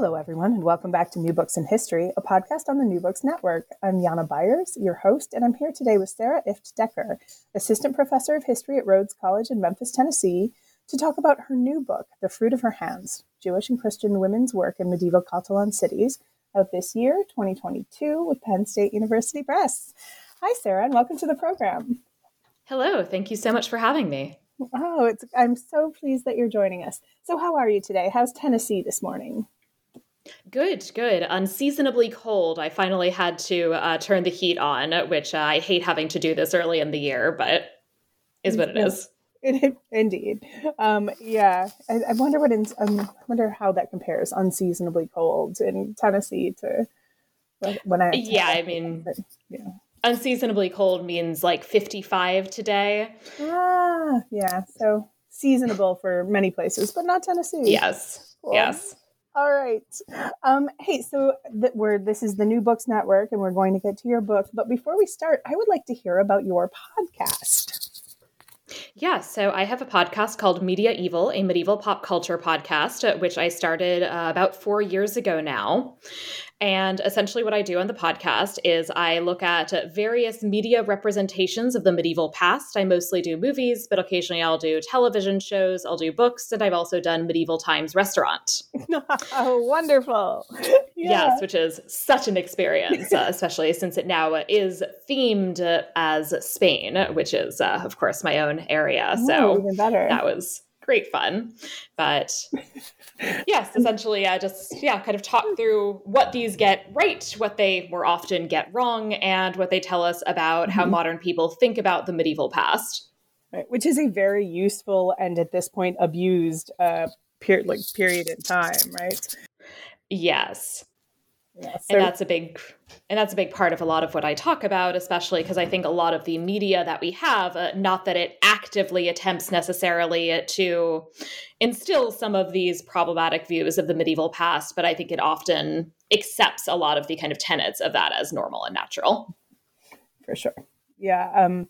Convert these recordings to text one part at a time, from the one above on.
Hello, everyone, and welcome back to New Books in History, a podcast on the New Books Network. I'm Jana Byars, your host, and I'm here today with Sarah Ifft Decker, Assistant Professor of History at Rhodes College in Memphis, Tennessee, to talk about her new book, The Fruit of Her Hands Jewish and Christian Women's Work in Medieval Catalan Cities, out this year, 2022, with Penn State University Press. Hi, Sarah, and welcome to the program. Hello, thank you so much for having me. Oh, it's I'm so pleased that you're joining us. So, how are you today? How's Tennessee this morning? Good, good. Unseasonably cold. I finally had to uh, turn the heat on, which uh, I hate having to do this early in the year, but is what it is. Indeed. Um, yeah. I, I, wonder what in, um, I wonder how that compares unseasonably cold in Tennessee to when I. Yeah, I mean, but, yeah. unseasonably cold means like 55 today. Ah, yeah. So seasonable for many places, but not Tennessee. Yes. Cool. Yes. All right. Um, hey, so th- we're this is the New Books Network, and we're going to get to your book. But before we start, I would like to hear about your podcast. Yeah, so I have a podcast called Media Evil, a medieval pop culture podcast, which I started uh, about four years ago now. And essentially, what I do on the podcast is I look at various media representations of the medieval past. I mostly do movies, but occasionally I'll do television shows, I'll do books, and I've also done Medieval Times Restaurant. oh, wonderful. Yeah. Yes, which is such an experience, uh, especially since it now is themed as Spain, which is, uh, of course, my own area. Oh, so even better. that was great fun. But yes, essentially, I just, yeah, kind of talk through what these get right, what they more often get wrong, and what they tell us about mm-hmm. how modern people think about the medieval past. Right, which is a very useful and at this point abused uh, period, like period in time, right? Yes. Yeah, so- and that's a big and that's a big part of a lot of what I talk about, especially because I think a lot of the media that we have, uh, not that it actively attempts necessarily to instill some of these problematic views of the medieval past, but I think it often accepts a lot of the kind of tenets of that as normal and natural. For sure. Yeah. Um,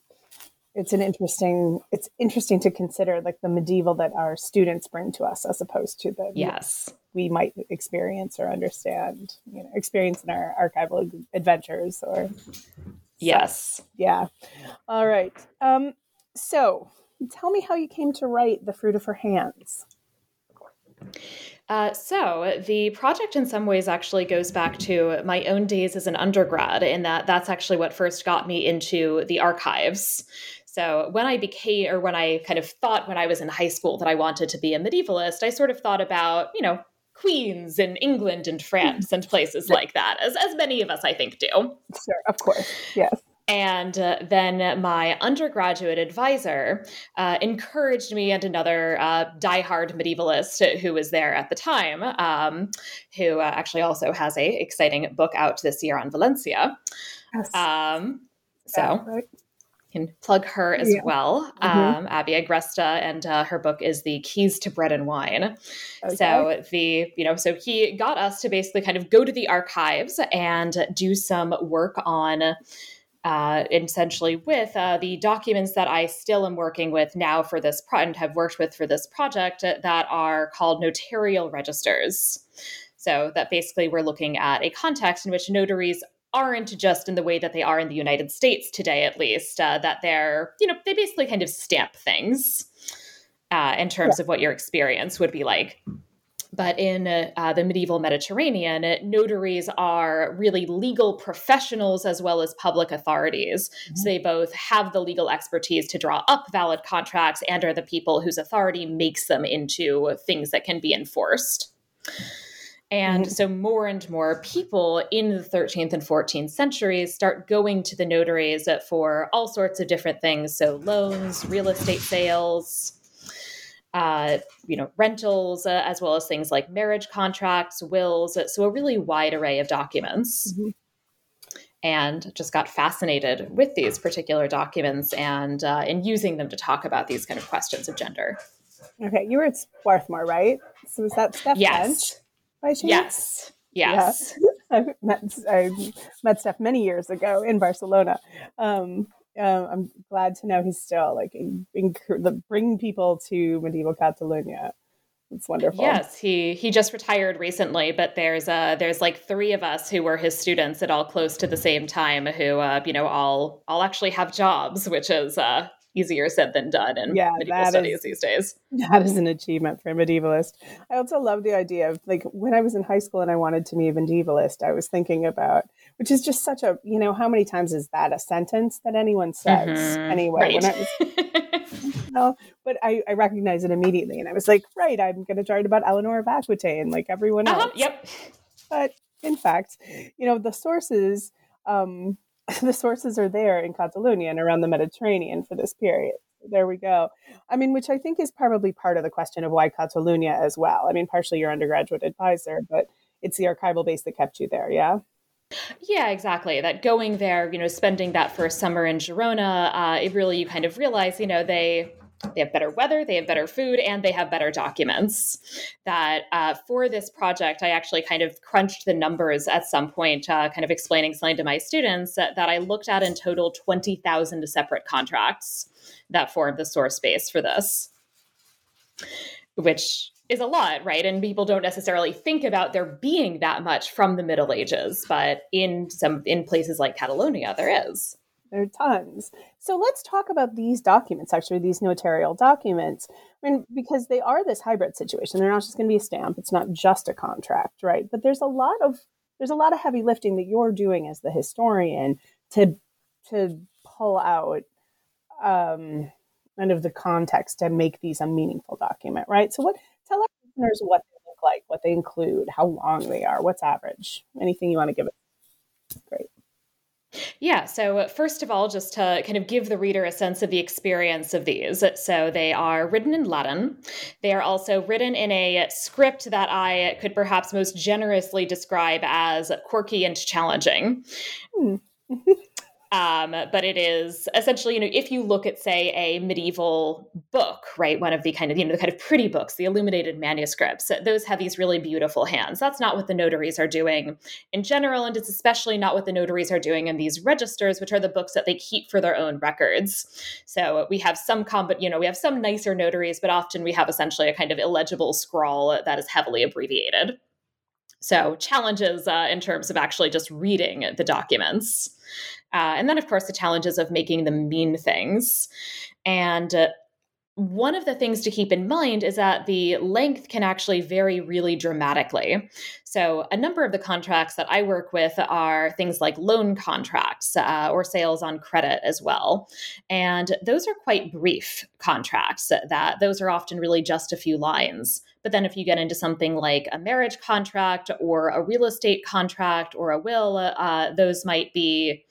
it's an interesting it's interesting to consider like the medieval that our students bring to us as opposed to the yes we might experience or understand you know experience in our archival adventures or yes. Yeah. All right. Um so tell me how you came to write the fruit of her hands. Uh, so the project in some ways actually goes back to my own days as an undergrad in that that's actually what first got me into the archives. So when I became, or when I kind of thought when I was in high school that I wanted to be a medievalist, I sort of thought about, you know, queens in England and France and places like that, as, as many of us, I think, do. Sure, of course, yes. And uh, then my undergraduate advisor uh, encouraged me and another uh, diehard medievalist who was there at the time, um, who uh, actually also has a exciting book out this year on Valencia. Yes. Um, so, right can plug her as yeah. well, mm-hmm. um, Abby Agresta, and uh, her book is the Keys to Bread and Wine. Okay. So the you know, so he got us to basically kind of go to the archives and do some work on. Uh, essentially, with uh, the documents that I still am working with now for this pro- and have worked with for this project that are called notarial registers. So that basically we're looking at a context in which notaries aren't just in the way that they are in the United States today, at least, uh, that they're, you know, they basically kind of stamp things uh, in terms yeah. of what your experience would be like. But in uh, the medieval Mediterranean, notaries are really legal professionals as well as public authorities. Mm-hmm. So they both have the legal expertise to draw up valid contracts and are the people whose authority makes them into things that can be enforced. And mm-hmm. so more and more people in the 13th and 14th centuries start going to the notaries for all sorts of different things. So loans, real estate sales, uh, you know, rentals, uh, as well as things like marriage contracts, wills. So a really wide array of documents. Mm-hmm. And just got fascinated with these particular documents and uh, in using them to talk about these kind of questions of gender. Okay, you were at Swarthmore, right? So was that Steph yes. Bensch? By chance? Yes. Yes. Yeah. I met I met Steph many years ago in Barcelona. Um, um, I'm glad to know he's still like in, in, bringing people to medieval Catalonia. It's wonderful. Yes, he he just retired recently, but there's uh there's like three of us who were his students at all close to the same time who uh you know all all actually have jobs, which is uh easier said than done in yeah, medieval studies is, these days. That is an achievement for a medievalist. I also love the idea of like when I was in high school and I wanted to be a medievalist, I was thinking about which is just such a you know how many times is that a sentence that anyone says mm-hmm. anyway right. I was, you know, but I, I recognize it immediately and I was like right I'm going to write about Eleanor of Aquitaine like everyone uh-huh, else. Yep. But in fact, you know the sources um, the sources are there in Catalonia and around the Mediterranean for this period. There we go. I mean, which I think is probably part of the question of why Catalonia as well. I mean, partially your undergraduate advisor, but it's the archival base that kept you there, yeah? Yeah, exactly. That going there, you know, spending that first summer in Girona, uh, it really you kind of realize, you know, they they have better weather, they have better food, and they have better documents. That uh, for this project, I actually kind of crunched the numbers at some point, uh, kind of explaining something to my students that, that I looked at in total 20,000 separate contracts that formed the source base for this, which is a lot, right? And people don't necessarily think about there being that much from the Middle Ages, but in some in places like Catalonia, there is. There are tons. So let's talk about these documents, actually, these notarial documents. I mean, because they are this hybrid situation. They're not just going to be a stamp. It's not just a contract, right? But there's a lot of there's a lot of heavy lifting that you're doing as the historian to to pull out um, kind of the context to make these a meaningful document, right? So what tell our listeners what they look like, what they include, how long they are, what's average, anything you want to give it. Yeah. So, first of all, just to kind of give the reader a sense of the experience of these. So, they are written in Latin. They are also written in a script that I could perhaps most generously describe as quirky and challenging. Hmm. Um, but it is essentially, you know, if you look at, say, a medieval book, right, one of the kind of, you know, the kind of pretty books, the illuminated manuscripts, those have these really beautiful hands. That's not what the notaries are doing in general, and it's especially not what the notaries are doing in these registers, which are the books that they keep for their own records. So we have some, com- you know, we have some nicer notaries, but often we have essentially a kind of illegible scrawl that is heavily abbreviated. So challenges uh, in terms of actually just reading the documents. Uh, and then, of course, the challenges of making them mean things. And uh, one of the things to keep in mind is that the length can actually vary really dramatically. So, a number of the contracts that I work with are things like loan contracts uh, or sales on credit as well. And those are quite brief contracts, that those are often really just a few lines. But then, if you get into something like a marriage contract or a real estate contract or a will, uh, those might be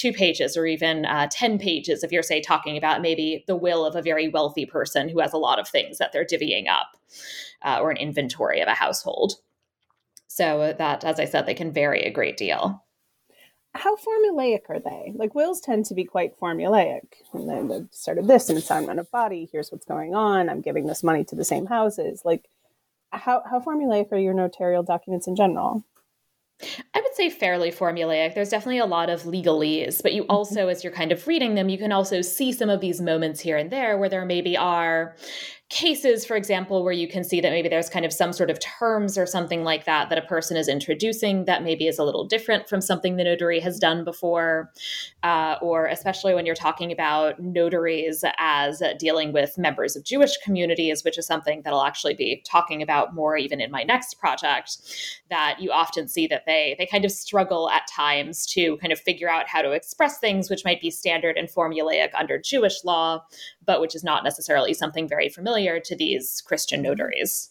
two pages or even uh, 10 pages if you're, say, talking about maybe the will of a very wealthy person who has a lot of things that they're divvying up uh, or an inventory of a household. So, that, as I said, they can vary a great deal. how formulaic are they? Like wills tend to be quite formulaic. And then the started this and assignment of body. Here's what's going on. I'm giving this money to the same houses. Like how how formulaic are your notarial documents in general? I would say fairly formulaic. There's definitely a lot of legalese, but you mm-hmm. also, as you're kind of reading them, you can also see some of these moments here and there where there maybe are cases, for example, where you can see that maybe there's kind of some sort of terms or something like that that a person is introducing that maybe is a little different from something the notary has done before, uh, or especially when you're talking about notaries as dealing with members of Jewish communities, which is something that I'll actually be talking about more even in my next project. That you often see that they they kind of struggle at times to kind of figure out how to express things which might be standard and formulaic under Jewish law, but which is not necessarily something very familiar to these Christian notaries.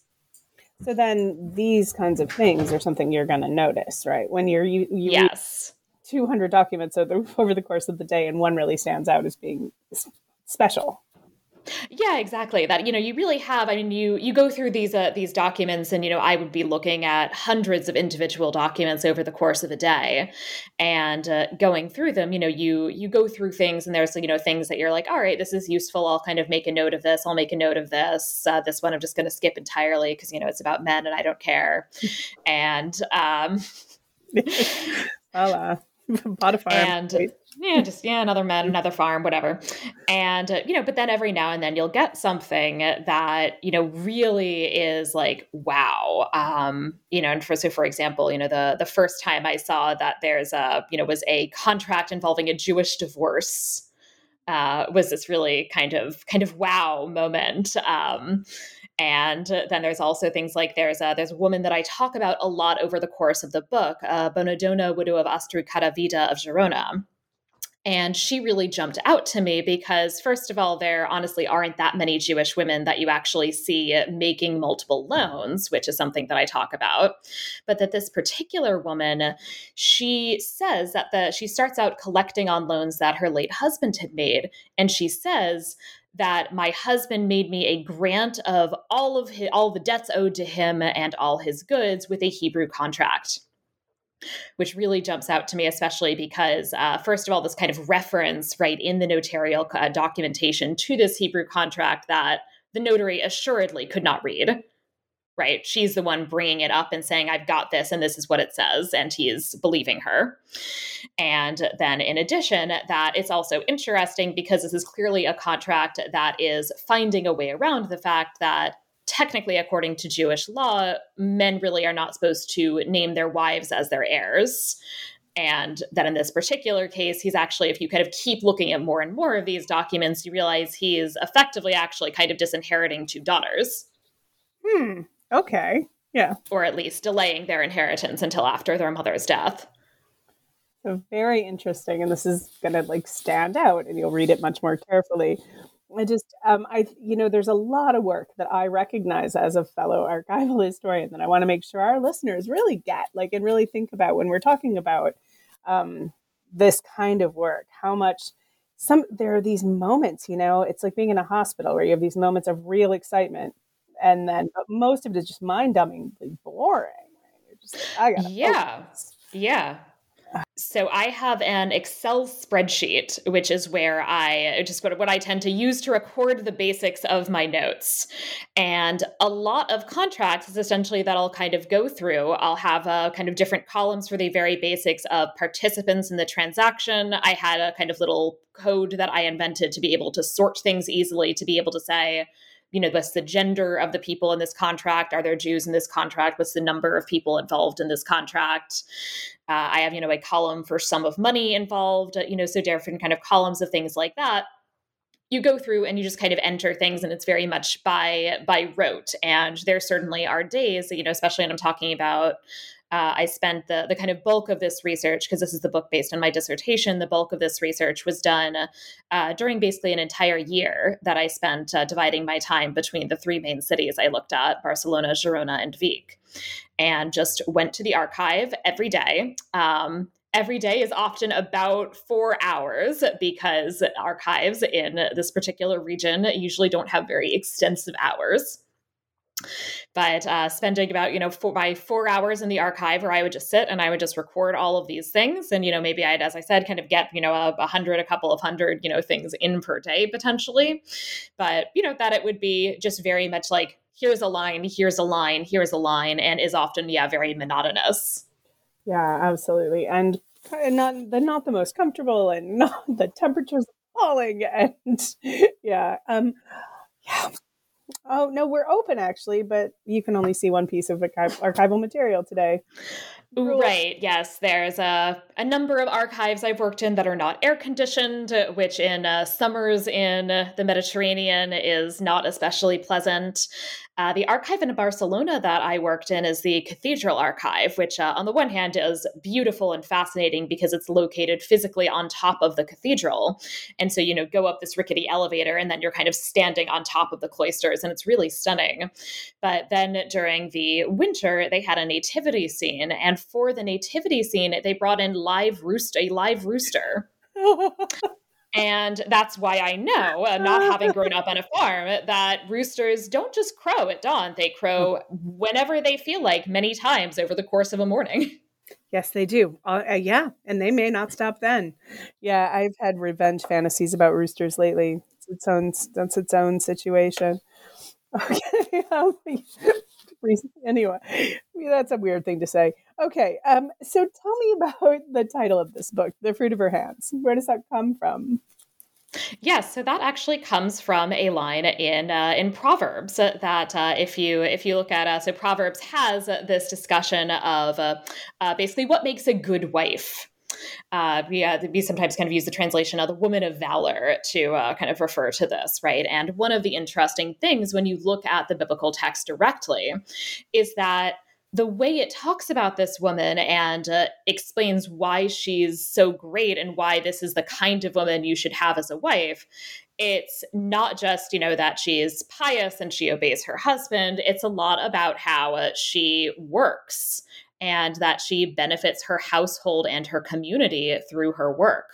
So then these kinds of things are something you're going to notice, right? When you're you, you yes. 200 documents over, over the course of the day and one really stands out as being special. Yeah, exactly. That you know, you really have. I mean, you you go through these uh, these documents, and you know, I would be looking at hundreds of individual documents over the course of a day, and uh, going through them. You know, you you go through things, and there's you know things that you're like, all right, this is useful. I'll kind of make a note of this. I'll make a note of this. Uh, this one I'm just going to skip entirely because you know it's about men, and I don't care. and um, voila, bought a farm. And? Yeah, just yeah, another man, another farm, whatever. And uh, you know, but then every now and then you'll get something that you know really is like wow. Um, you know, and for so for example, you know, the the first time I saw that there's a you know was a contract involving a Jewish divorce. Uh, was this really kind of kind of wow moment um, and then there's also things like there's a there's a woman that I talk about a lot over the course of the book, uh, Bonadonna, widow of Astruc Caravita of Girona. And she really jumped out to me because, first of all, there honestly aren't that many Jewish women that you actually see making multiple loans, which is something that I talk about. But that this particular woman, she says that the she starts out collecting on loans that her late husband had made, and she says that my husband made me a grant of all of his, all the debts owed to him and all his goods with a Hebrew contract which really jumps out to me, especially because, uh, first of all, this kind of reference right in the notarial uh, documentation to this Hebrew contract that the notary assuredly could not read. Right. She's the one bringing it up and saying, I've got this and this is what it says. And he's believing her. And then, in addition, that it's also interesting because this is clearly a contract that is finding a way around the fact that technically, according to Jewish law, men really are not supposed to name their wives as their heirs. And that in this particular case, he's actually, if you kind of keep looking at more and more of these documents, you realize he is effectively actually kind of disinheriting two daughters. Hmm. Okay. Yeah. Or at least delaying their inheritance until after their mother's death. So very interesting. And this is going to like stand out and you'll read it much more carefully. I just, um, I, you know, there's a lot of work that I recognize as a fellow archival historian that I want to make sure our listeners really get, like, and really think about when we're talking about um, this kind of work. How much some there are these moments, you know, it's like being in a hospital where you have these moments of real excitement, and then but most of it is just mind-numbingly boring. You're just like, I got yeah, focus. yeah. So I have an Excel spreadsheet, which is where I just what, what I tend to use to record the basics of my notes. And a lot of contracts is essentially that I'll kind of go through. I'll have a kind of different columns for the very basics of participants in the transaction. I had a kind of little code that I invented to be able to sort things easily, to be able to say, you know, what's the gender of the people in this contract? Are there Jews in this contract? What's the number of people involved in this contract? Uh, I have, you know, a column for sum of money involved, you know, so different kind of columns of things like that. You go through and you just kind of enter things, and it's very much by by rote. And there certainly are days, you know, especially when I'm talking about uh, I spent the the kind of bulk of this research because this is the book based on my dissertation. The bulk of this research was done uh, during basically an entire year that I spent uh, dividing my time between the three main cities I looked at: Barcelona, Girona, and Vic, and just went to the archive every day. Um, every day is often about four hours because archives in this particular region usually don't have very extensive hours. But uh, spending about you know four, by four hours in the archive where i would just sit and i would just record all of these things. And you know maybe i'd as i said kind of get you know a, a hundred a couple of hundred you know things in per day potentially. But you know that it would be just very much like here's a line here's a line here's a line and is often yeah very monotonous. Yeah absolutely. And not they're not the most comfortable and not the temperatures falling. And yeah um yeah Oh no, we're open actually, but you can only see one piece of archival material today. Right. Yes. There's a, a number of archives I've worked in that are not air conditioned, which in uh, summers in the Mediterranean is not especially pleasant. Uh, the archive in Barcelona that I worked in is the Cathedral Archive, which, uh, on the one hand, is beautiful and fascinating because it's located physically on top of the cathedral. And so, you know, go up this rickety elevator and then you're kind of standing on top of the cloisters, and it's really stunning. But then during the winter, they had a nativity scene. And for the nativity scene, they brought in live roost, a live rooster. And that's why I know, uh, not having grown up on a farm, that roosters don't just crow at dawn. They crow whenever they feel like, many times over the course of a morning. Yes, they do. Uh, uh, yeah, and they may not stop then. Yeah, I've had revenge fantasies about roosters lately. It's its own. That's its own situation. Okay. anyway, that's a weird thing to say. Okay, um, so tell me about the title of this book, "The Fruit of Her Hands." Where does that come from? Yes, so that actually comes from a line in uh, in Proverbs that uh, if you if you look at uh, so Proverbs has this discussion of uh, uh, basically what makes a good wife. Uh, we, uh, we sometimes kind of use the translation of the woman of valor to uh, kind of refer to this, right? And one of the interesting things when you look at the biblical text directly is that the way it talks about this woman and uh, explains why she's so great and why this is the kind of woman you should have as a wife it's not just you know that she's pious and she obeys her husband it's a lot about how uh, she works and that she benefits her household and her community through her work.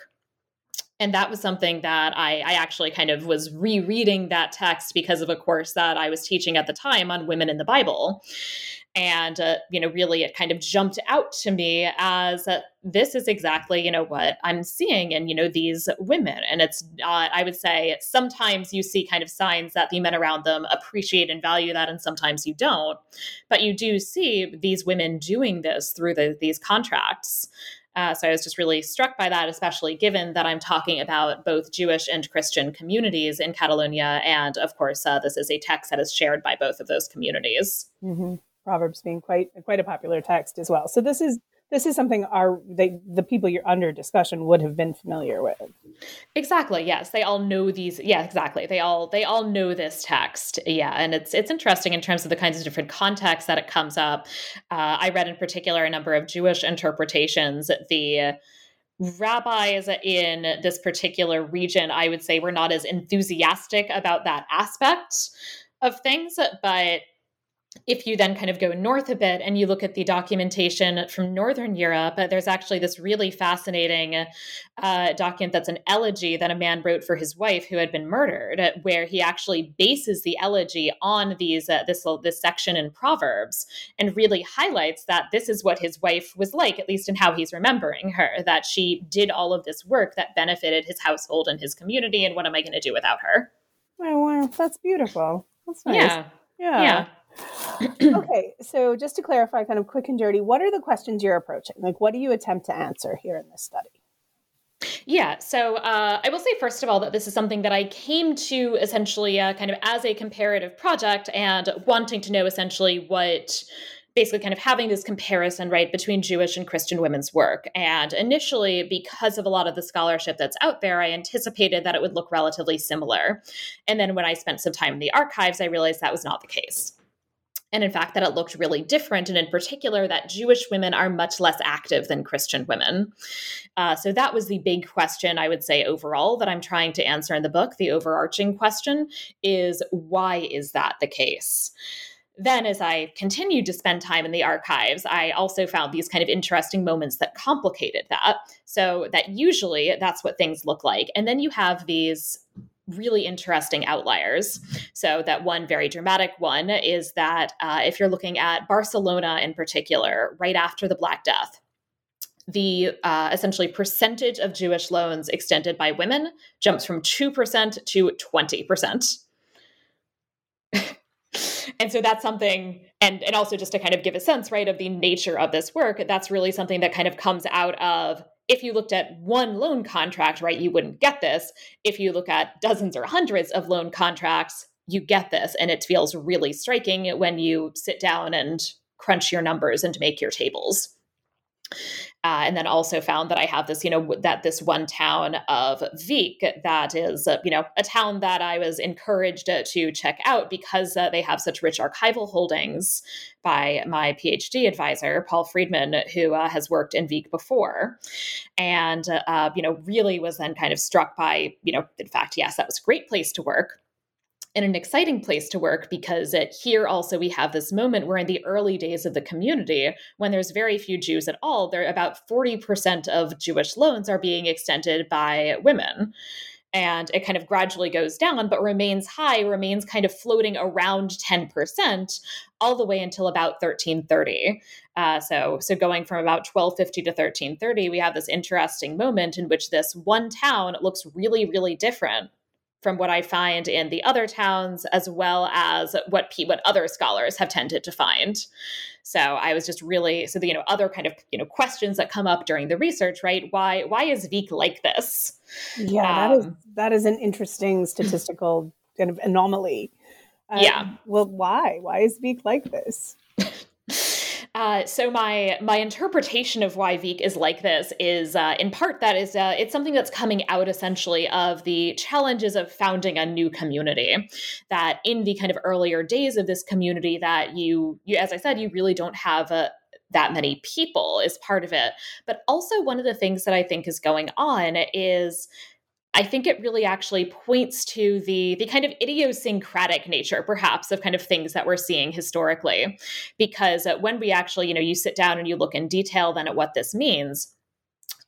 And that was something that I, I, actually kind of was rereading that text because of a course that I was teaching at the time on women in the Bible and uh, you know really it kind of jumped out to me as uh, this is exactly you know what i'm seeing in you know these women and it's i would say sometimes you see kind of signs that the men around them appreciate and value that and sometimes you don't but you do see these women doing this through the, these contracts uh, so I was just really struck by that, especially given that I'm talking about both Jewish and Christian communities in Catalonia. And of course, uh, this is a text that is shared by both of those communities. Mm-hmm. Proverbs being quite quite a popular text as well. So this is this is something our they, the people you're under discussion would have been familiar with. Exactly. Yes, they all know these. Yeah, exactly. They all they all know this text. Yeah, and it's it's interesting in terms of the kinds of different contexts that it comes up. Uh, I read in particular a number of Jewish interpretations. The rabbis in this particular region, I would say, were not as enthusiastic about that aspect of things, but if you then kind of go north a bit and you look at the documentation from Northern Europe, there's actually this really fascinating uh, document that's an elegy that a man wrote for his wife who had been murdered, where he actually bases the elegy on these uh, this this section in Proverbs and really highlights that this is what his wife was like, at least in how he's remembering her, that she did all of this work that benefited his household and his community, and what am I going to do without her? Oh wow, that's beautiful. That's nice. Yeah. Yeah. yeah. Okay, so just to clarify, kind of quick and dirty, what are the questions you're approaching? Like, what do you attempt to answer here in this study? Yeah, so uh, I will say, first of all, that this is something that I came to essentially uh, kind of as a comparative project and wanting to know essentially what basically kind of having this comparison right between Jewish and Christian women's work. And initially, because of a lot of the scholarship that's out there, I anticipated that it would look relatively similar. And then when I spent some time in the archives, I realized that was not the case and in fact that it looked really different and in particular that jewish women are much less active than christian women. Uh, so that was the big question i would say overall that i'm trying to answer in the book. The overarching question is why is that the case? Then as i continued to spend time in the archives i also found these kind of interesting moments that complicated that. So that usually that's what things look like. And then you have these really interesting outliers. So, that one very dramatic one is that uh, if you're looking at Barcelona in particular, right after the Black Death, the uh, essentially percentage of Jewish loans extended by women jumps from 2% to 20%. and so that's something and and also just to kind of give a sense right of the nature of this work that's really something that kind of comes out of if you looked at one loan contract right you wouldn't get this. If you look at dozens or hundreds of loan contracts you get this and it feels really striking when you sit down and crunch your numbers and make your tables uh, and then also found that I have this, you know, that this one town of Vic that is, uh, you know, a town that I was encouraged uh, to check out because uh, they have such rich archival holdings by my PhD advisor, Paul Freedman, who uh, has worked in Vic before. And, uh, you know, really was then kind of struck by, you know, in fact, yes, that was a great place to work and an exciting place to work because it, here also we have this moment where in the early days of the community when there's very few jews at all there about 40% of jewish loans are being extended by women. And it kind of gradually goes down but remains high remains kind of floating around 10% all the way until about 1330 uh, so so going from about 1250 to 1330 we have this interesting moment in which this one town looks really really different from what I find in the other towns, as well as what what other scholars have tended to find. So I was just really so the you know other kind of you know questions that come up during the research, right? Why why is Vic like this? Yeah, um, that is um, that is an interesting statistical kind of anomaly. Um, yeah. Well, why? Why is Vic like this? Uh, so my my interpretation of why Vic is like this is uh, in part that is uh, it's something that's coming out essentially of the challenges of founding a new community. That in the kind of earlier days of this community, that you you as I said, you really don't have a that many people is part of it. But also one of the things that I think is going on is I think it really actually points to the the kind of idiosyncratic nature, perhaps, of kind of things that we're seeing historically. Because uh, when we actually, you know, you sit down and you look in detail then at what this means,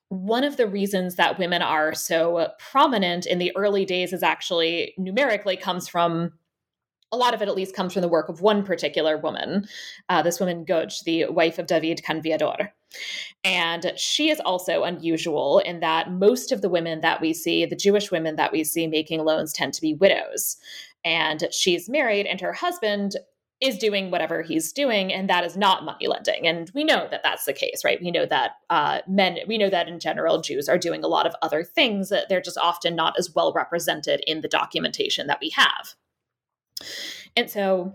one of the reasons that women are so prominent in the early days is actually numerically comes from a lot of it at least comes from the work of one particular woman, uh, this woman Godj, the wife of David Canviador. And she is also unusual in that most of the women that we see, the Jewish women that we see making loans, tend to be widows. And she's married, and her husband is doing whatever he's doing, and that is not money lending. And we know that that's the case, right? We know that uh, men, we know that in general, Jews are doing a lot of other things that they're just often not as well represented in the documentation that we have. And so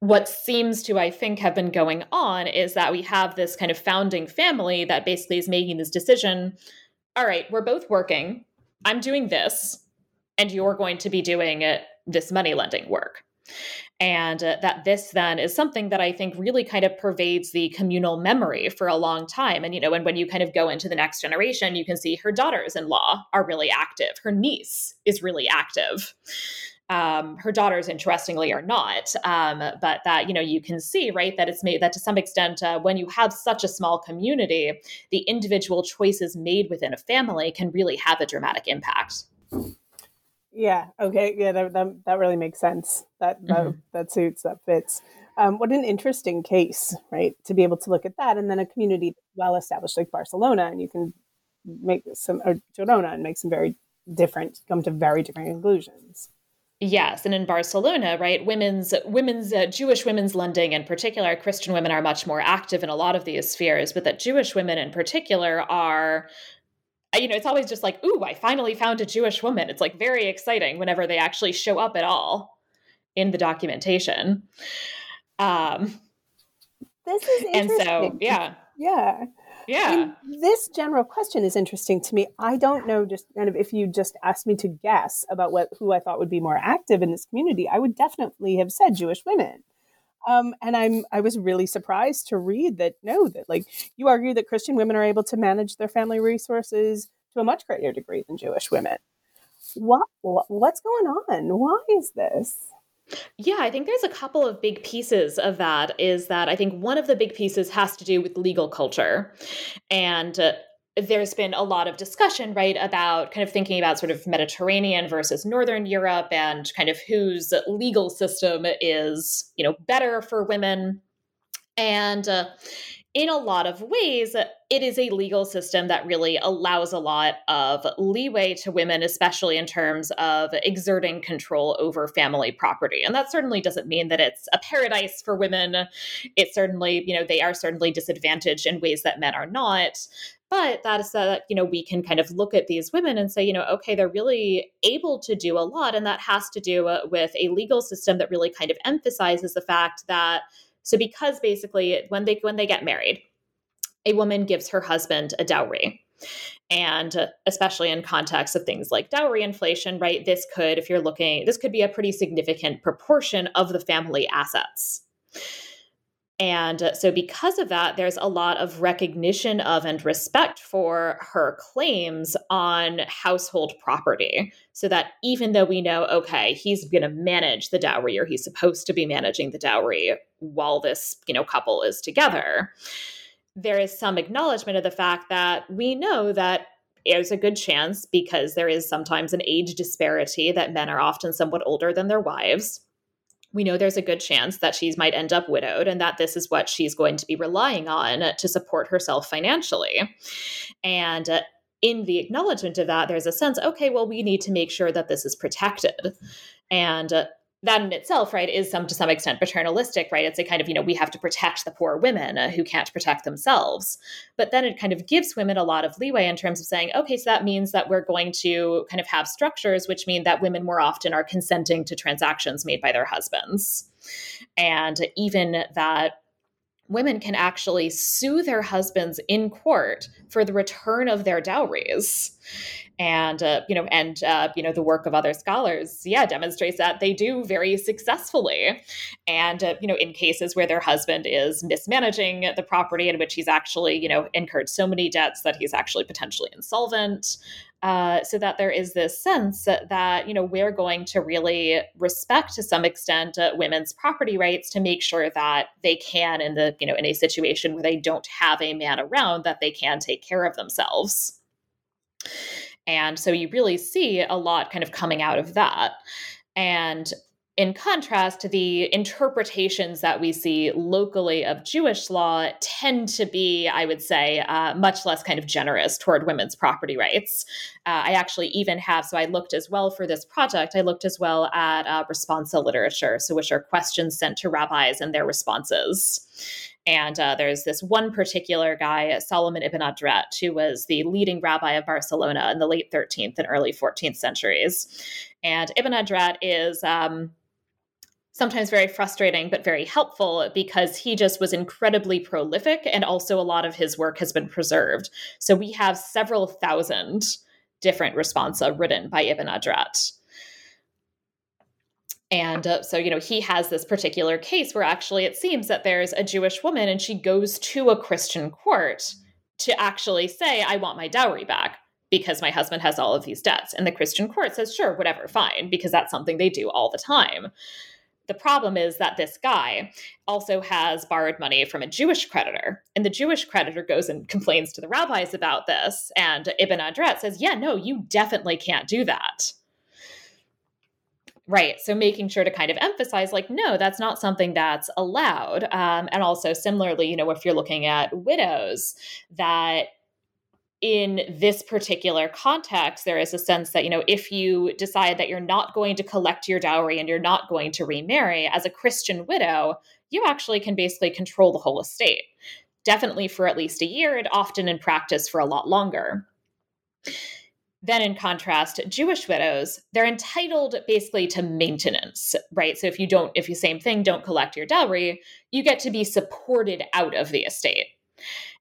what seems to, I think, have been going on is that we have this kind of founding family that basically is making this decision all right, we're both working. I'm doing this, and you're going to be doing it, this money lending work. And uh, that this then is something that I think really kind of pervades the communal memory for a long time. And, you know, and when you kind of go into the next generation, you can see her daughters in law are really active, her niece is really active um, her daughters, interestingly, are not. Um, but that you know you can see right that it's made that to some extent uh, when you have such a small community, the individual choices made within a family can really have a dramatic impact. Yeah. Okay. Yeah. That that, that really makes sense. That that, mm-hmm. that suits. That fits. Um, what an interesting case, right? To be able to look at that, and then a community well established like Barcelona, and you can make some or Girona and make some very different, come to very different conclusions. Yes, and in Barcelona, right, women's women's uh, Jewish women's lending in particular, Christian women are much more active in a lot of these spheres, but that Jewish women in particular are you know, it's always just like, "Ooh, I finally found a Jewish woman." It's like very exciting whenever they actually show up at all in the documentation. Um this is And so, yeah. Yeah. Yeah. And this general question is interesting to me. I don't know just kind of if you just asked me to guess about what who I thought would be more active in this community, I would definitely have said Jewish women. Um, and I'm I was really surprised to read that no, that like you argue that Christian women are able to manage their family resources to a much greater degree than Jewish women. What, what what's going on? Why is this? Yeah, I think there's a couple of big pieces of that. Is that I think one of the big pieces has to do with legal culture. And uh, there's been a lot of discussion, right, about kind of thinking about sort of Mediterranean versus Northern Europe and kind of whose legal system is, you know, better for women. And uh, in a lot of ways, it is a legal system that really allows a lot of leeway to women, especially in terms of exerting control over family property. And that certainly doesn't mean that it's a paradise for women. It certainly, you know, they are certainly disadvantaged in ways that men are not. But that is that, you know, we can kind of look at these women and say, you know, okay, they're really able to do a lot. And that has to do uh, with a legal system that really kind of emphasizes the fact that so because basically when they when they get married, a woman gives her husband a dowry. And especially in context of things like dowry inflation, right? This could, if you're looking, this could be a pretty significant proportion of the family assets. And uh, so, because of that, there's a lot of recognition of and respect for her claims on household property. So that even though we know, okay, he's going to manage the dowry or he's supposed to be managing the dowry while this, you know, couple is together, there is some acknowledgement of the fact that we know that there's a good chance because there is sometimes an age disparity that men are often somewhat older than their wives we know there's a good chance that she might end up widowed and that this is what she's going to be relying on to support herself financially. And uh, in the acknowledgement of that, there's a sense, okay, well, we need to make sure that this is protected. And uh, that in itself, right, is some to some extent paternalistic, right? It's a kind of, you know, we have to protect the poor women uh, who can't protect themselves. But then it kind of gives women a lot of leeway in terms of saying, okay, so that means that we're going to kind of have structures which mean that women more often are consenting to transactions made by their husbands. And even that women can actually sue their husbands in court for the return of their dowries. And uh, you know and uh, you know the work of other scholars yeah demonstrates that they do very successfully. And uh, you know in cases where their husband is mismanaging the property in which he's actually you know incurred so many debts that he's actually potentially insolvent uh, so that there is this sense that, that, you know we're going to really respect to some extent uh, women's property rights to make sure that they can in the you know in a situation where they don't have a man around that they can take care of themselves and so you really see a lot kind of coming out of that. And in contrast, the interpretations that we see locally of Jewish law tend to be, I would say, uh, much less kind of generous toward women's property rights. Uh, I actually even have, so I looked as well for this project, I looked as well at uh, responsa literature, so which are questions sent to rabbis and their responses. And uh, there's this one particular guy, Solomon ibn Adret, who was the leading rabbi of Barcelona in the late 13th and early 14th centuries. And Ibn Adret is um, sometimes very frustrating, but very helpful because he just was incredibly prolific. And also, a lot of his work has been preserved. So we have several thousand different responsa written by Ibn Adret. And uh, so, you know, he has this particular case where actually it seems that there's a Jewish woman and she goes to a Christian court to actually say, I want my dowry back because my husband has all of these debts. And the Christian court says, sure, whatever, fine, because that's something they do all the time. The problem is that this guy also has borrowed money from a Jewish creditor. And the Jewish creditor goes and complains to the rabbis about this. And Ibn Adret says, yeah, no, you definitely can't do that. Right. So making sure to kind of emphasize, like, no, that's not something that's allowed. Um, and also, similarly, you know, if you're looking at widows, that in this particular context, there is a sense that, you know, if you decide that you're not going to collect your dowry and you're not going to remarry as a Christian widow, you actually can basically control the whole estate. Definitely for at least a year, and often in practice for a lot longer. Then, in contrast, Jewish widows, they're entitled basically to maintenance, right? So, if you don't, if you same thing, don't collect your dowry, you get to be supported out of the estate.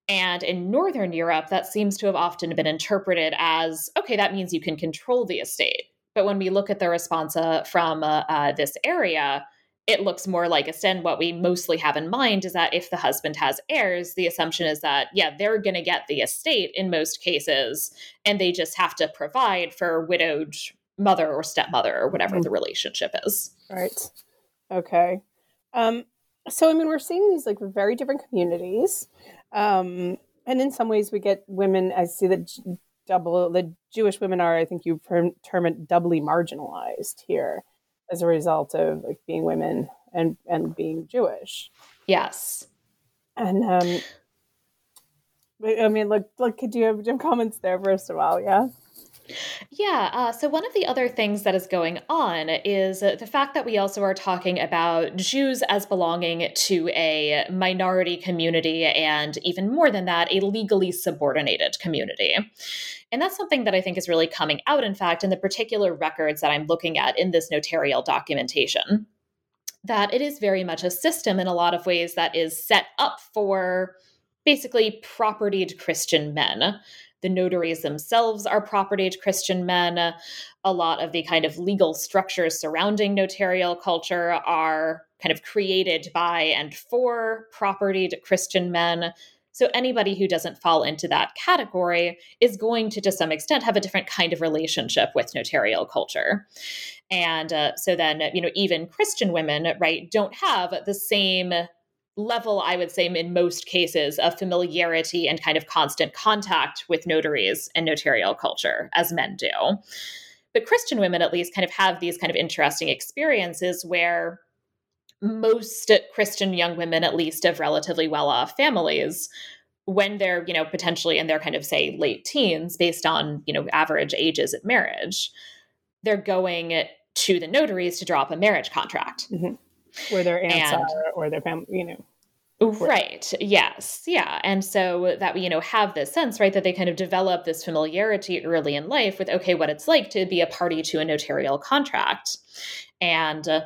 And in Northern Europe, that seems to have often been interpreted as okay, that means you can control the estate. But when we look at the responsa from uh, uh, this area, it looks more like a sin. What we mostly have in mind is that if the husband has heirs, the assumption is that, yeah, they're going to get the estate in most cases, and they just have to provide for widowed mother or stepmother or whatever mm-hmm. the relationship is. Right. Okay. Um, so, I mean, we're seeing these like very different communities. Um, and in some ways we get women i see that double the jewish women are i think you term it doubly marginalized here as a result of like being women and and being jewish. Yes. And um i mean look look could you have some comments there first of all yeah yeah. Uh, so, one of the other things that is going on is uh, the fact that we also are talking about Jews as belonging to a minority community, and even more than that, a legally subordinated community. And that's something that I think is really coming out, in fact, in the particular records that I'm looking at in this notarial documentation. That it is very much a system in a lot of ways that is set up for basically propertied Christian men the notaries themselves are propertied Christian men. A lot of the kind of legal structures surrounding notarial culture are kind of created by and for propertied Christian men. So anybody who doesn't fall into that category is going to, to some extent, have a different kind of relationship with notarial culture. And uh, so then, you know, even Christian women, right, don't have the same level, I would say, in most cases, of familiarity and kind of constant contact with notaries and notarial culture as men do. But Christian women, at least, kind of have these kind of interesting experiences where most Christian young women, at least of relatively well off families, when they're, you know, potentially in their kind of say late teens, based on, you know, average ages at marriage, they're going to the notaries to draw up a marriage contract. Mm-hmm where their aunts and, are or their family, you know. Right. Yes. Yeah. And so that we, you know, have this sense, right, that they kind of develop this familiarity early in life with, okay, what it's like to be a party to a notarial contract. And uh,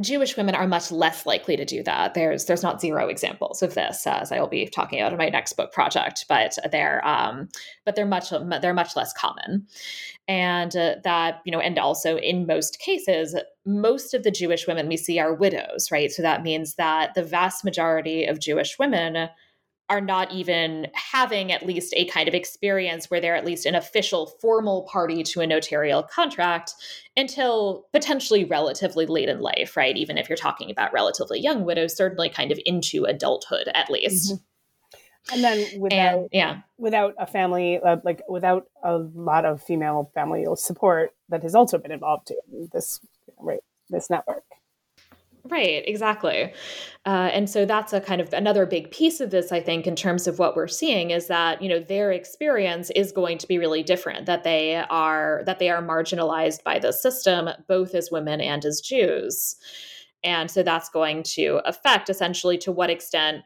Jewish women are much less likely to do that. There's there's not zero examples of this, as I will be talking about in my next book project, but they're um, but they're much they're much less common, and uh, that you know, and also in most cases, most of the Jewish women we see are widows, right? So that means that the vast majority of Jewish women are not even having at least a kind of experience where they're at least an official formal party to a notarial contract until potentially relatively late in life, right? Even if you're talking about relatively young widows, certainly kind of into adulthood at least. Mm-hmm. And then without and, yeah, without a family, uh, like without a lot of female family support that has also been involved in this right this network. Right, exactly. Uh, and so that's a kind of another big piece of this, I think, in terms of what we're seeing is that, you know, their experience is going to be really different, that they are that they are marginalized by the system, both as women and as Jews. And so that's going to affect essentially to what extent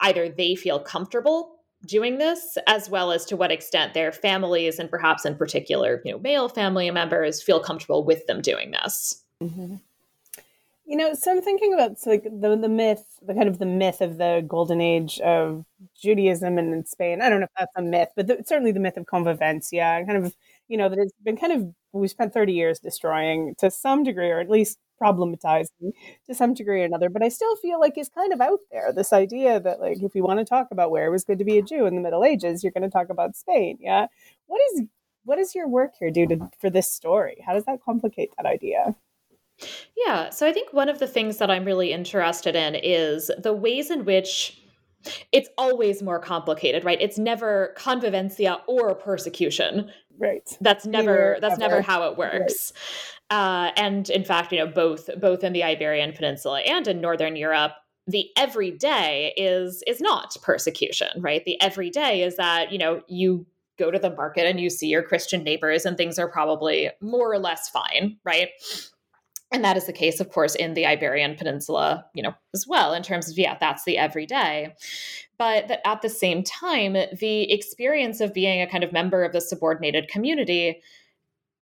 either they feel comfortable doing this as well as to what extent their families and perhaps in particular you know male family members feel comfortable with them doing this mm-hmm. You know, so I'm thinking about like the the myth, the kind of the myth of the golden age of Judaism and in Spain. I don't know if that's a myth, but the, certainly the myth of convivencia, kind of you know that it's been kind of we spent 30 years destroying to some degree, or at least problematizing to some degree or another. But I still feel like it's kind of out there. This idea that like if you want to talk about where it was good to be a Jew in the Middle Ages, you're going to talk about Spain. Yeah, what is what does your work here do to, for this story? How does that complicate that idea? Yeah. So I think one of the things that I'm really interested in is the ways in which it's always more complicated, right? It's never convivencia or persecution. Right. That's never that's ever. never how it works. Right. Uh, and in fact, you know, both both in the Iberian Peninsula and in Northern Europe, the everyday is is not persecution, right? The everyday is that you know you go to the market and you see your Christian neighbors and things are probably more or less fine, right? And that is the case of course in the iberian peninsula you know as well in terms of yeah that's the everyday. But that at the same time the experience of being a kind of member of the subordinated community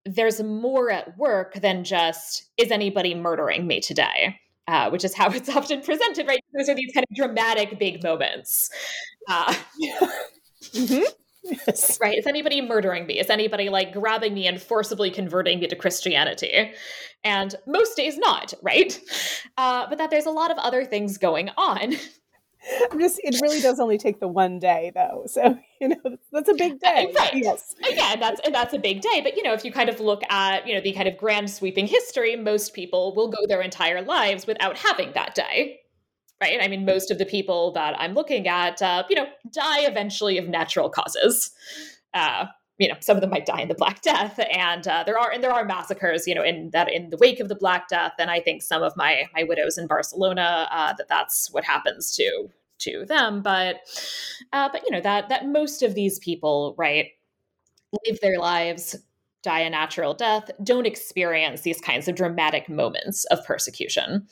there's more at work than just is anybody murdering me today? Uh, which is how it's often presented right? Those are these kind of dramatic big moments. Uh, mm-hmm. Yes. Right? Is anybody murdering me? Is anybody like grabbing me and forcibly converting me to Christianity? And most days not, right? Uh, but that there's a lot of other things going on. I'm just it really does only take the one day though. So, you know, that's a big day. Right. Yes. Yeah, And that's and that's a big day. But you know, if you kind of look at, you know, the kind of grand sweeping history, most people will go their entire lives without having that day right? I mean, most of the people that I'm looking at, uh, you know, die eventually of natural causes. Uh, you know, some of them might die in the Black Death, and uh, there are and there are massacres, you know, in that in the wake of the Black Death. And I think some of my my widows in Barcelona uh, that that's what happens to to them. But uh, but you know that that most of these people, right, live their lives die a natural death don't experience these kinds of dramatic moments of persecution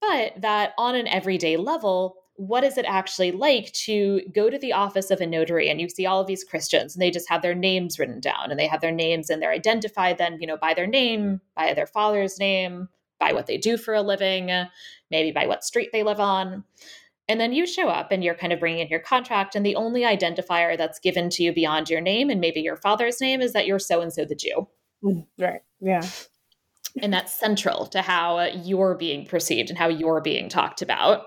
but that on an everyday level what is it actually like to go to the office of a notary and you see all of these Christians and they just have their names written down and they have their names and they're identified then, you know, by their name, by their father's name, by what they do for a living, maybe by what street they live on. And then you show up and you're kind of bringing in your contract, and the only identifier that's given to you beyond your name and maybe your father's name is that you're so and so the Jew. Mm, right. Yeah. And that's central to how you're being perceived and how you're being talked about.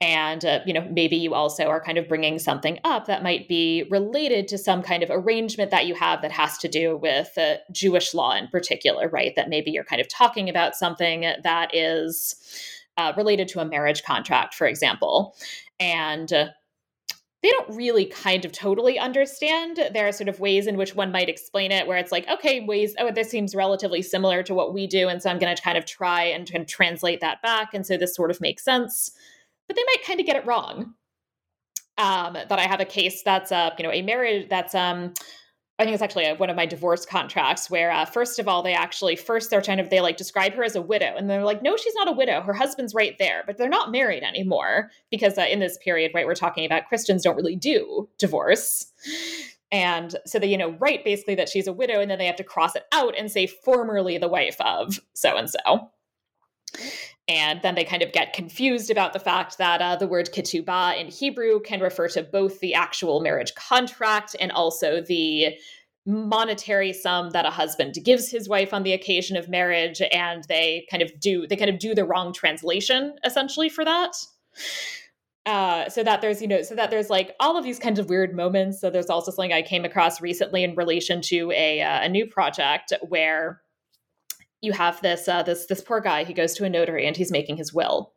And uh, you know maybe you also are kind of bringing something up that might be related to some kind of arrangement that you have that has to do with uh, jewish law in particular right? That maybe you're kind of talking about something that is uh, related to a marriage contract for example. And uh, they don't really kind of totally understand. There are sort of ways in which one might explain it where it's like, okay, ways, oh, this seems relatively similar to what we do. And so I'm going to kind of try and, and translate that back. And so this sort of makes sense but they might kind of get it wrong. Um, that I have a case that's uh, you know, a marriage that's um I think it's actually a, one of my divorce contracts where, uh, first of all, they actually first they're kind of they like describe her as a widow, and they're like, no, she's not a widow. Her husband's right there, but they're not married anymore because uh, in this period, right, we're talking about Christians don't really do divorce, and so they you know write basically that she's a widow, and then they have to cross it out and say formerly the wife of so and so. And then they kind of get confused about the fact that uh, the word ketubah in Hebrew can refer to both the actual marriage contract and also the monetary sum that a husband gives his wife on the occasion of marriage. And they kind of do they kind of do the wrong translation essentially for that. Uh, so that there's you know so that there's like all of these kinds of weird moments. So there's also something i came across recently in relation to a, uh, a new project where you have this uh, this this poor guy. He goes to a notary and he's making his will.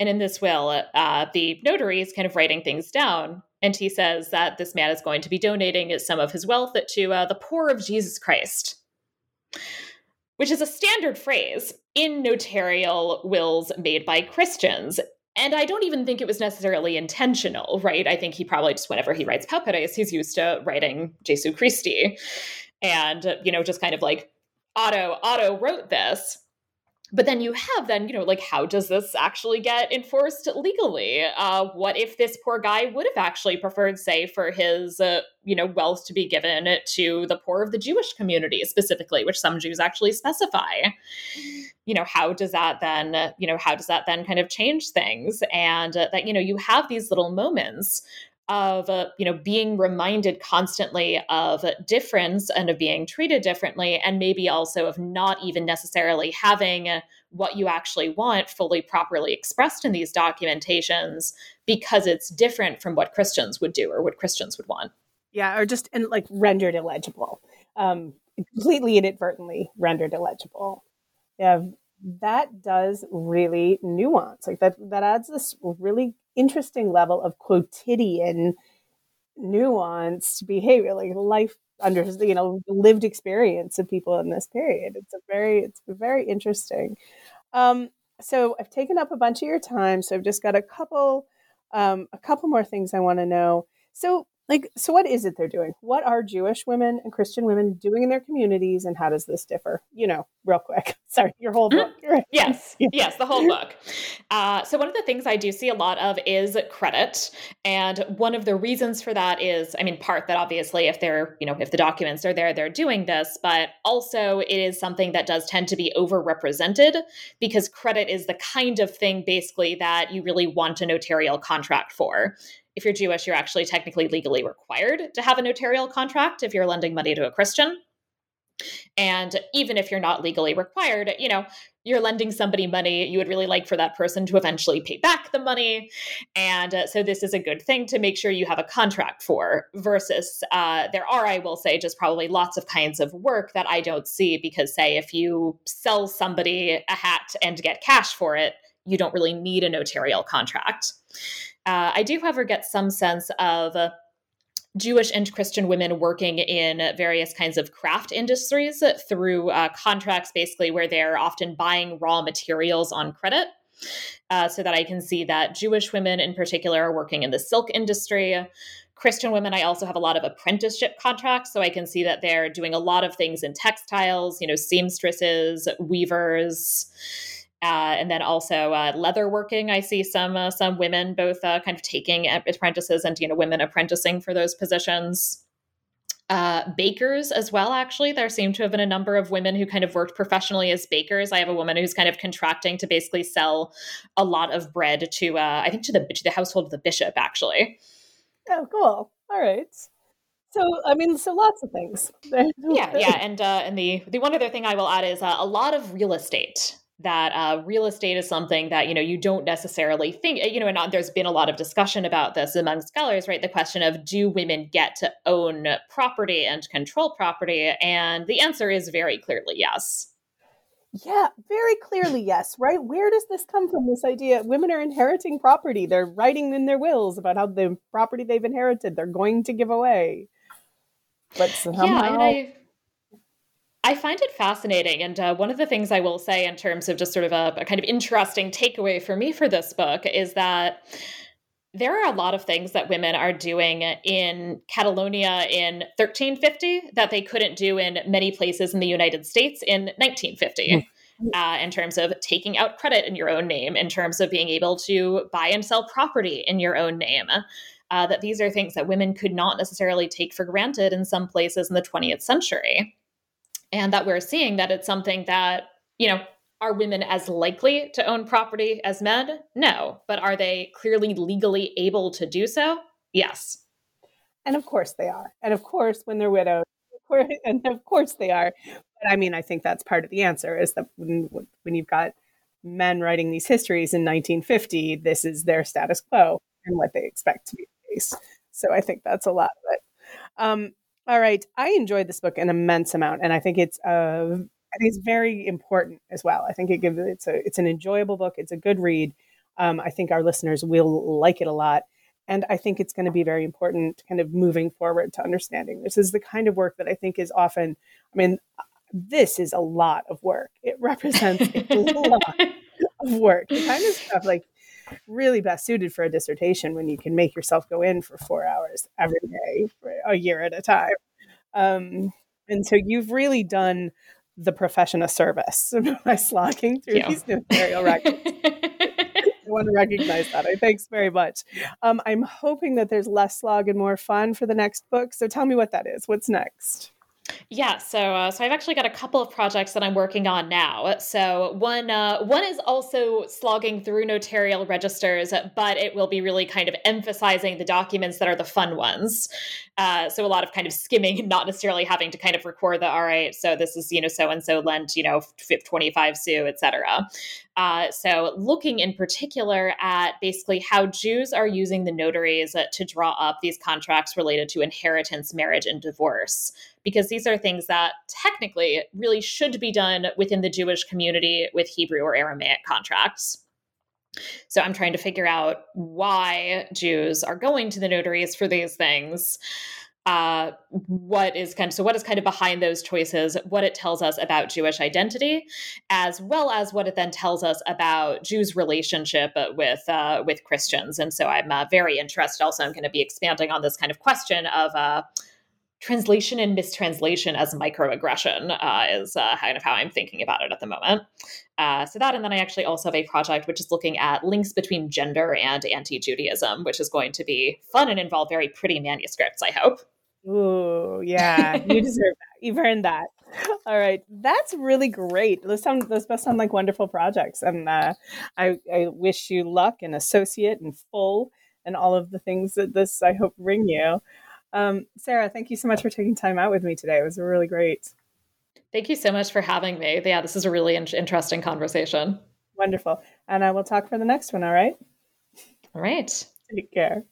And in this will, uh, the notary is kind of writing things down, and he says that this man is going to be donating some of his wealth to uh, the poor of Jesus Christ, which is a standard phrase in notarial wills made by Christians. And I don't even think it was necessarily intentional, right? I think he probably just, whenever he writes pauperes, he's used to writing Jesu Christi. And, you know, just kind of like Otto Otto wrote this but then you have then you know like how does this actually get enforced legally? Uh, what if this poor guy would have actually preferred say for his uh, you know wealth to be given to the poor of the jewish community specifically which some jews actually specify? You know how does that then you know how does that then kind of change things? And uh, that you know you have these little moments of uh, you know being reminded constantly of difference and of being treated differently and maybe also of not even necessarily having what you actually want fully properly expressed in these documentations because it's different from what christians would do or what christians would want. Yeah or just and like rendered illegible. Um completely inadvertently rendered illegible. Yeah that does really nuance. Like that that adds this really interesting level of quotidian nuanced behavior, like life under you know lived experience of people in this period. It's a very it's very interesting. Um, so I've taken up a bunch of your time, so I've just got a couple um, a couple more things I want to know. So like so what is it they're doing? What are jewish women and christian women doing in their communities and how does this differ? You know real quick. Sorry your whole book. Mm-hmm. yes. Yes the whole book. Uh, so one of the things i do see a lot of is credit and one of the reasons for that is i mean part that obviously if they're you know if the documents are there they're doing this but also it is something that does tend to be overrepresented because credit is the kind of thing basically that you really want a notarial contract for if you're Jewish, you're actually technically legally required to have a notarial contract if you're lending money to a Christian. And even if you're not legally required, you know, you're lending somebody money, you would really like for that person to eventually pay back the money. And uh, so this is a good thing to make sure you have a contract for, versus uh, there are, I will say, just probably lots of kinds of work that I don't see because, say, if you sell somebody a hat and get cash for it, you don't really need a notarial contract. Uh, I do, however, get some sense of Jewish and Christian women working in various kinds of craft industries through uh, contracts, basically, where they're often buying raw materials on credit. Uh, so that I can see that Jewish women in particular are working in the silk industry. Christian women, I also have a lot of apprenticeship contracts. So I can see that they're doing a lot of things in textiles, you know, seamstresses, weavers. Uh, and then also uh, leather working. I see some uh, some women both uh, kind of taking apprentices and you know women apprenticing for those positions. Uh, bakers as well. Actually, there seem to have been a number of women who kind of worked professionally as bakers. I have a woman who's kind of contracting to basically sell a lot of bread to uh, I think to the to the household of the bishop. Actually. Oh, cool. All right. So I mean, so lots of things. yeah, yeah, and uh, and the the one other thing I will add is uh, a lot of real estate that uh, real estate is something that you know you don't necessarily think you know and there's been a lot of discussion about this among scholars right? The question of do women get to own property and control property? And the answer is very clearly yes. Yeah very clearly yes right? Where does this come from this idea? Women are inheriting property. They're writing in their wills about how the property they've inherited they're going to give away. But somehow yeah, and I, find it fascinating. And uh, one of the things I will say, in terms of just sort of a, a kind of interesting takeaway for me for this book, is that there are a lot of things that women are doing in Catalonia in 1350 that they couldn't do in many places in the United States in 1950. Mm. Uh, in terms of taking out credit in your own name, in terms of being able to buy and sell property in your own name. Uh, that these are things that women could not necessarily take for granted in some places in the 20th century and that we're seeing that it's something that you know are women as likely to own property as men? No but are they clearly legally able to do so? Yes. And of course they are. And of course when they're widowed and of course they are. But i mean i think that's part of the answer is that when, when you've got men writing these histories in 1950 this is their status quo and what they expect to be the case. So i think that's a lot of it. Um, all right. I enjoyed this book an immense amount, and I think it's uh, I think it's very important as well. I think it gives it's a it's an enjoyable book. It's a good read. Um, I think our listeners will like it a lot, and I think it's going to be very important, kind of moving forward to understanding. This is the kind of work that I think is often. I mean, this is a lot of work. It represents a lot of work. The kind of stuff like really best suited for a dissertation when you can make yourself go in for four hours every day for a year at a time. Um, and so you've really done the profession a service by slogging through these notarial records. I want to recognize that. I thanks very much. Um, I'm hoping that there's less slog and more fun for the next book. So tell me what that is. What's next? Yeah, so uh, so I've actually got a couple of projects that I'm working on now. So one uh, one is also slogging through notarial registers, but it will be really kind of emphasizing the documents that are the fun ones. Uh, so a lot of kind of skimming, not necessarily having to kind of record the all right. So this is you know so and so lent you know twenty five sou, etc. Uh, so, looking in particular at basically how Jews are using the notaries to draw up these contracts related to inheritance, marriage, and divorce, because these are things that technically really should be done within the Jewish community with Hebrew or Aramaic contracts. So I'm trying to figure out why Jews are going to the notaries for these things uh, what is kind of so what is kind of behind those choices, what it tells us about Jewish identity, as well as what it then tells us about Jews' relationship with uh, with Christians. And so I'm uh, very interested. Also, I'm going to be expanding on this kind of question of uh, translation and mistranslation as microaggression uh, is uh, kind of how I'm thinking about it at the moment. Uh, so that, and then I actually also have a project which is looking at links between gender and anti-Judaism, which is going to be fun and involve very pretty manuscripts. I hope. Ooh, yeah, you deserve that. You've earned that. All right, that's really great. Those sound those both sound like wonderful projects, and uh, I I wish you luck and associate and full and all of the things that this I hope bring you. Um, Sarah, thank you so much for taking time out with me today. It was really great. Thank you so much for having me. Yeah, this is a really in- interesting conversation. Wonderful, and I will talk for the next one. All right. All right. Take care.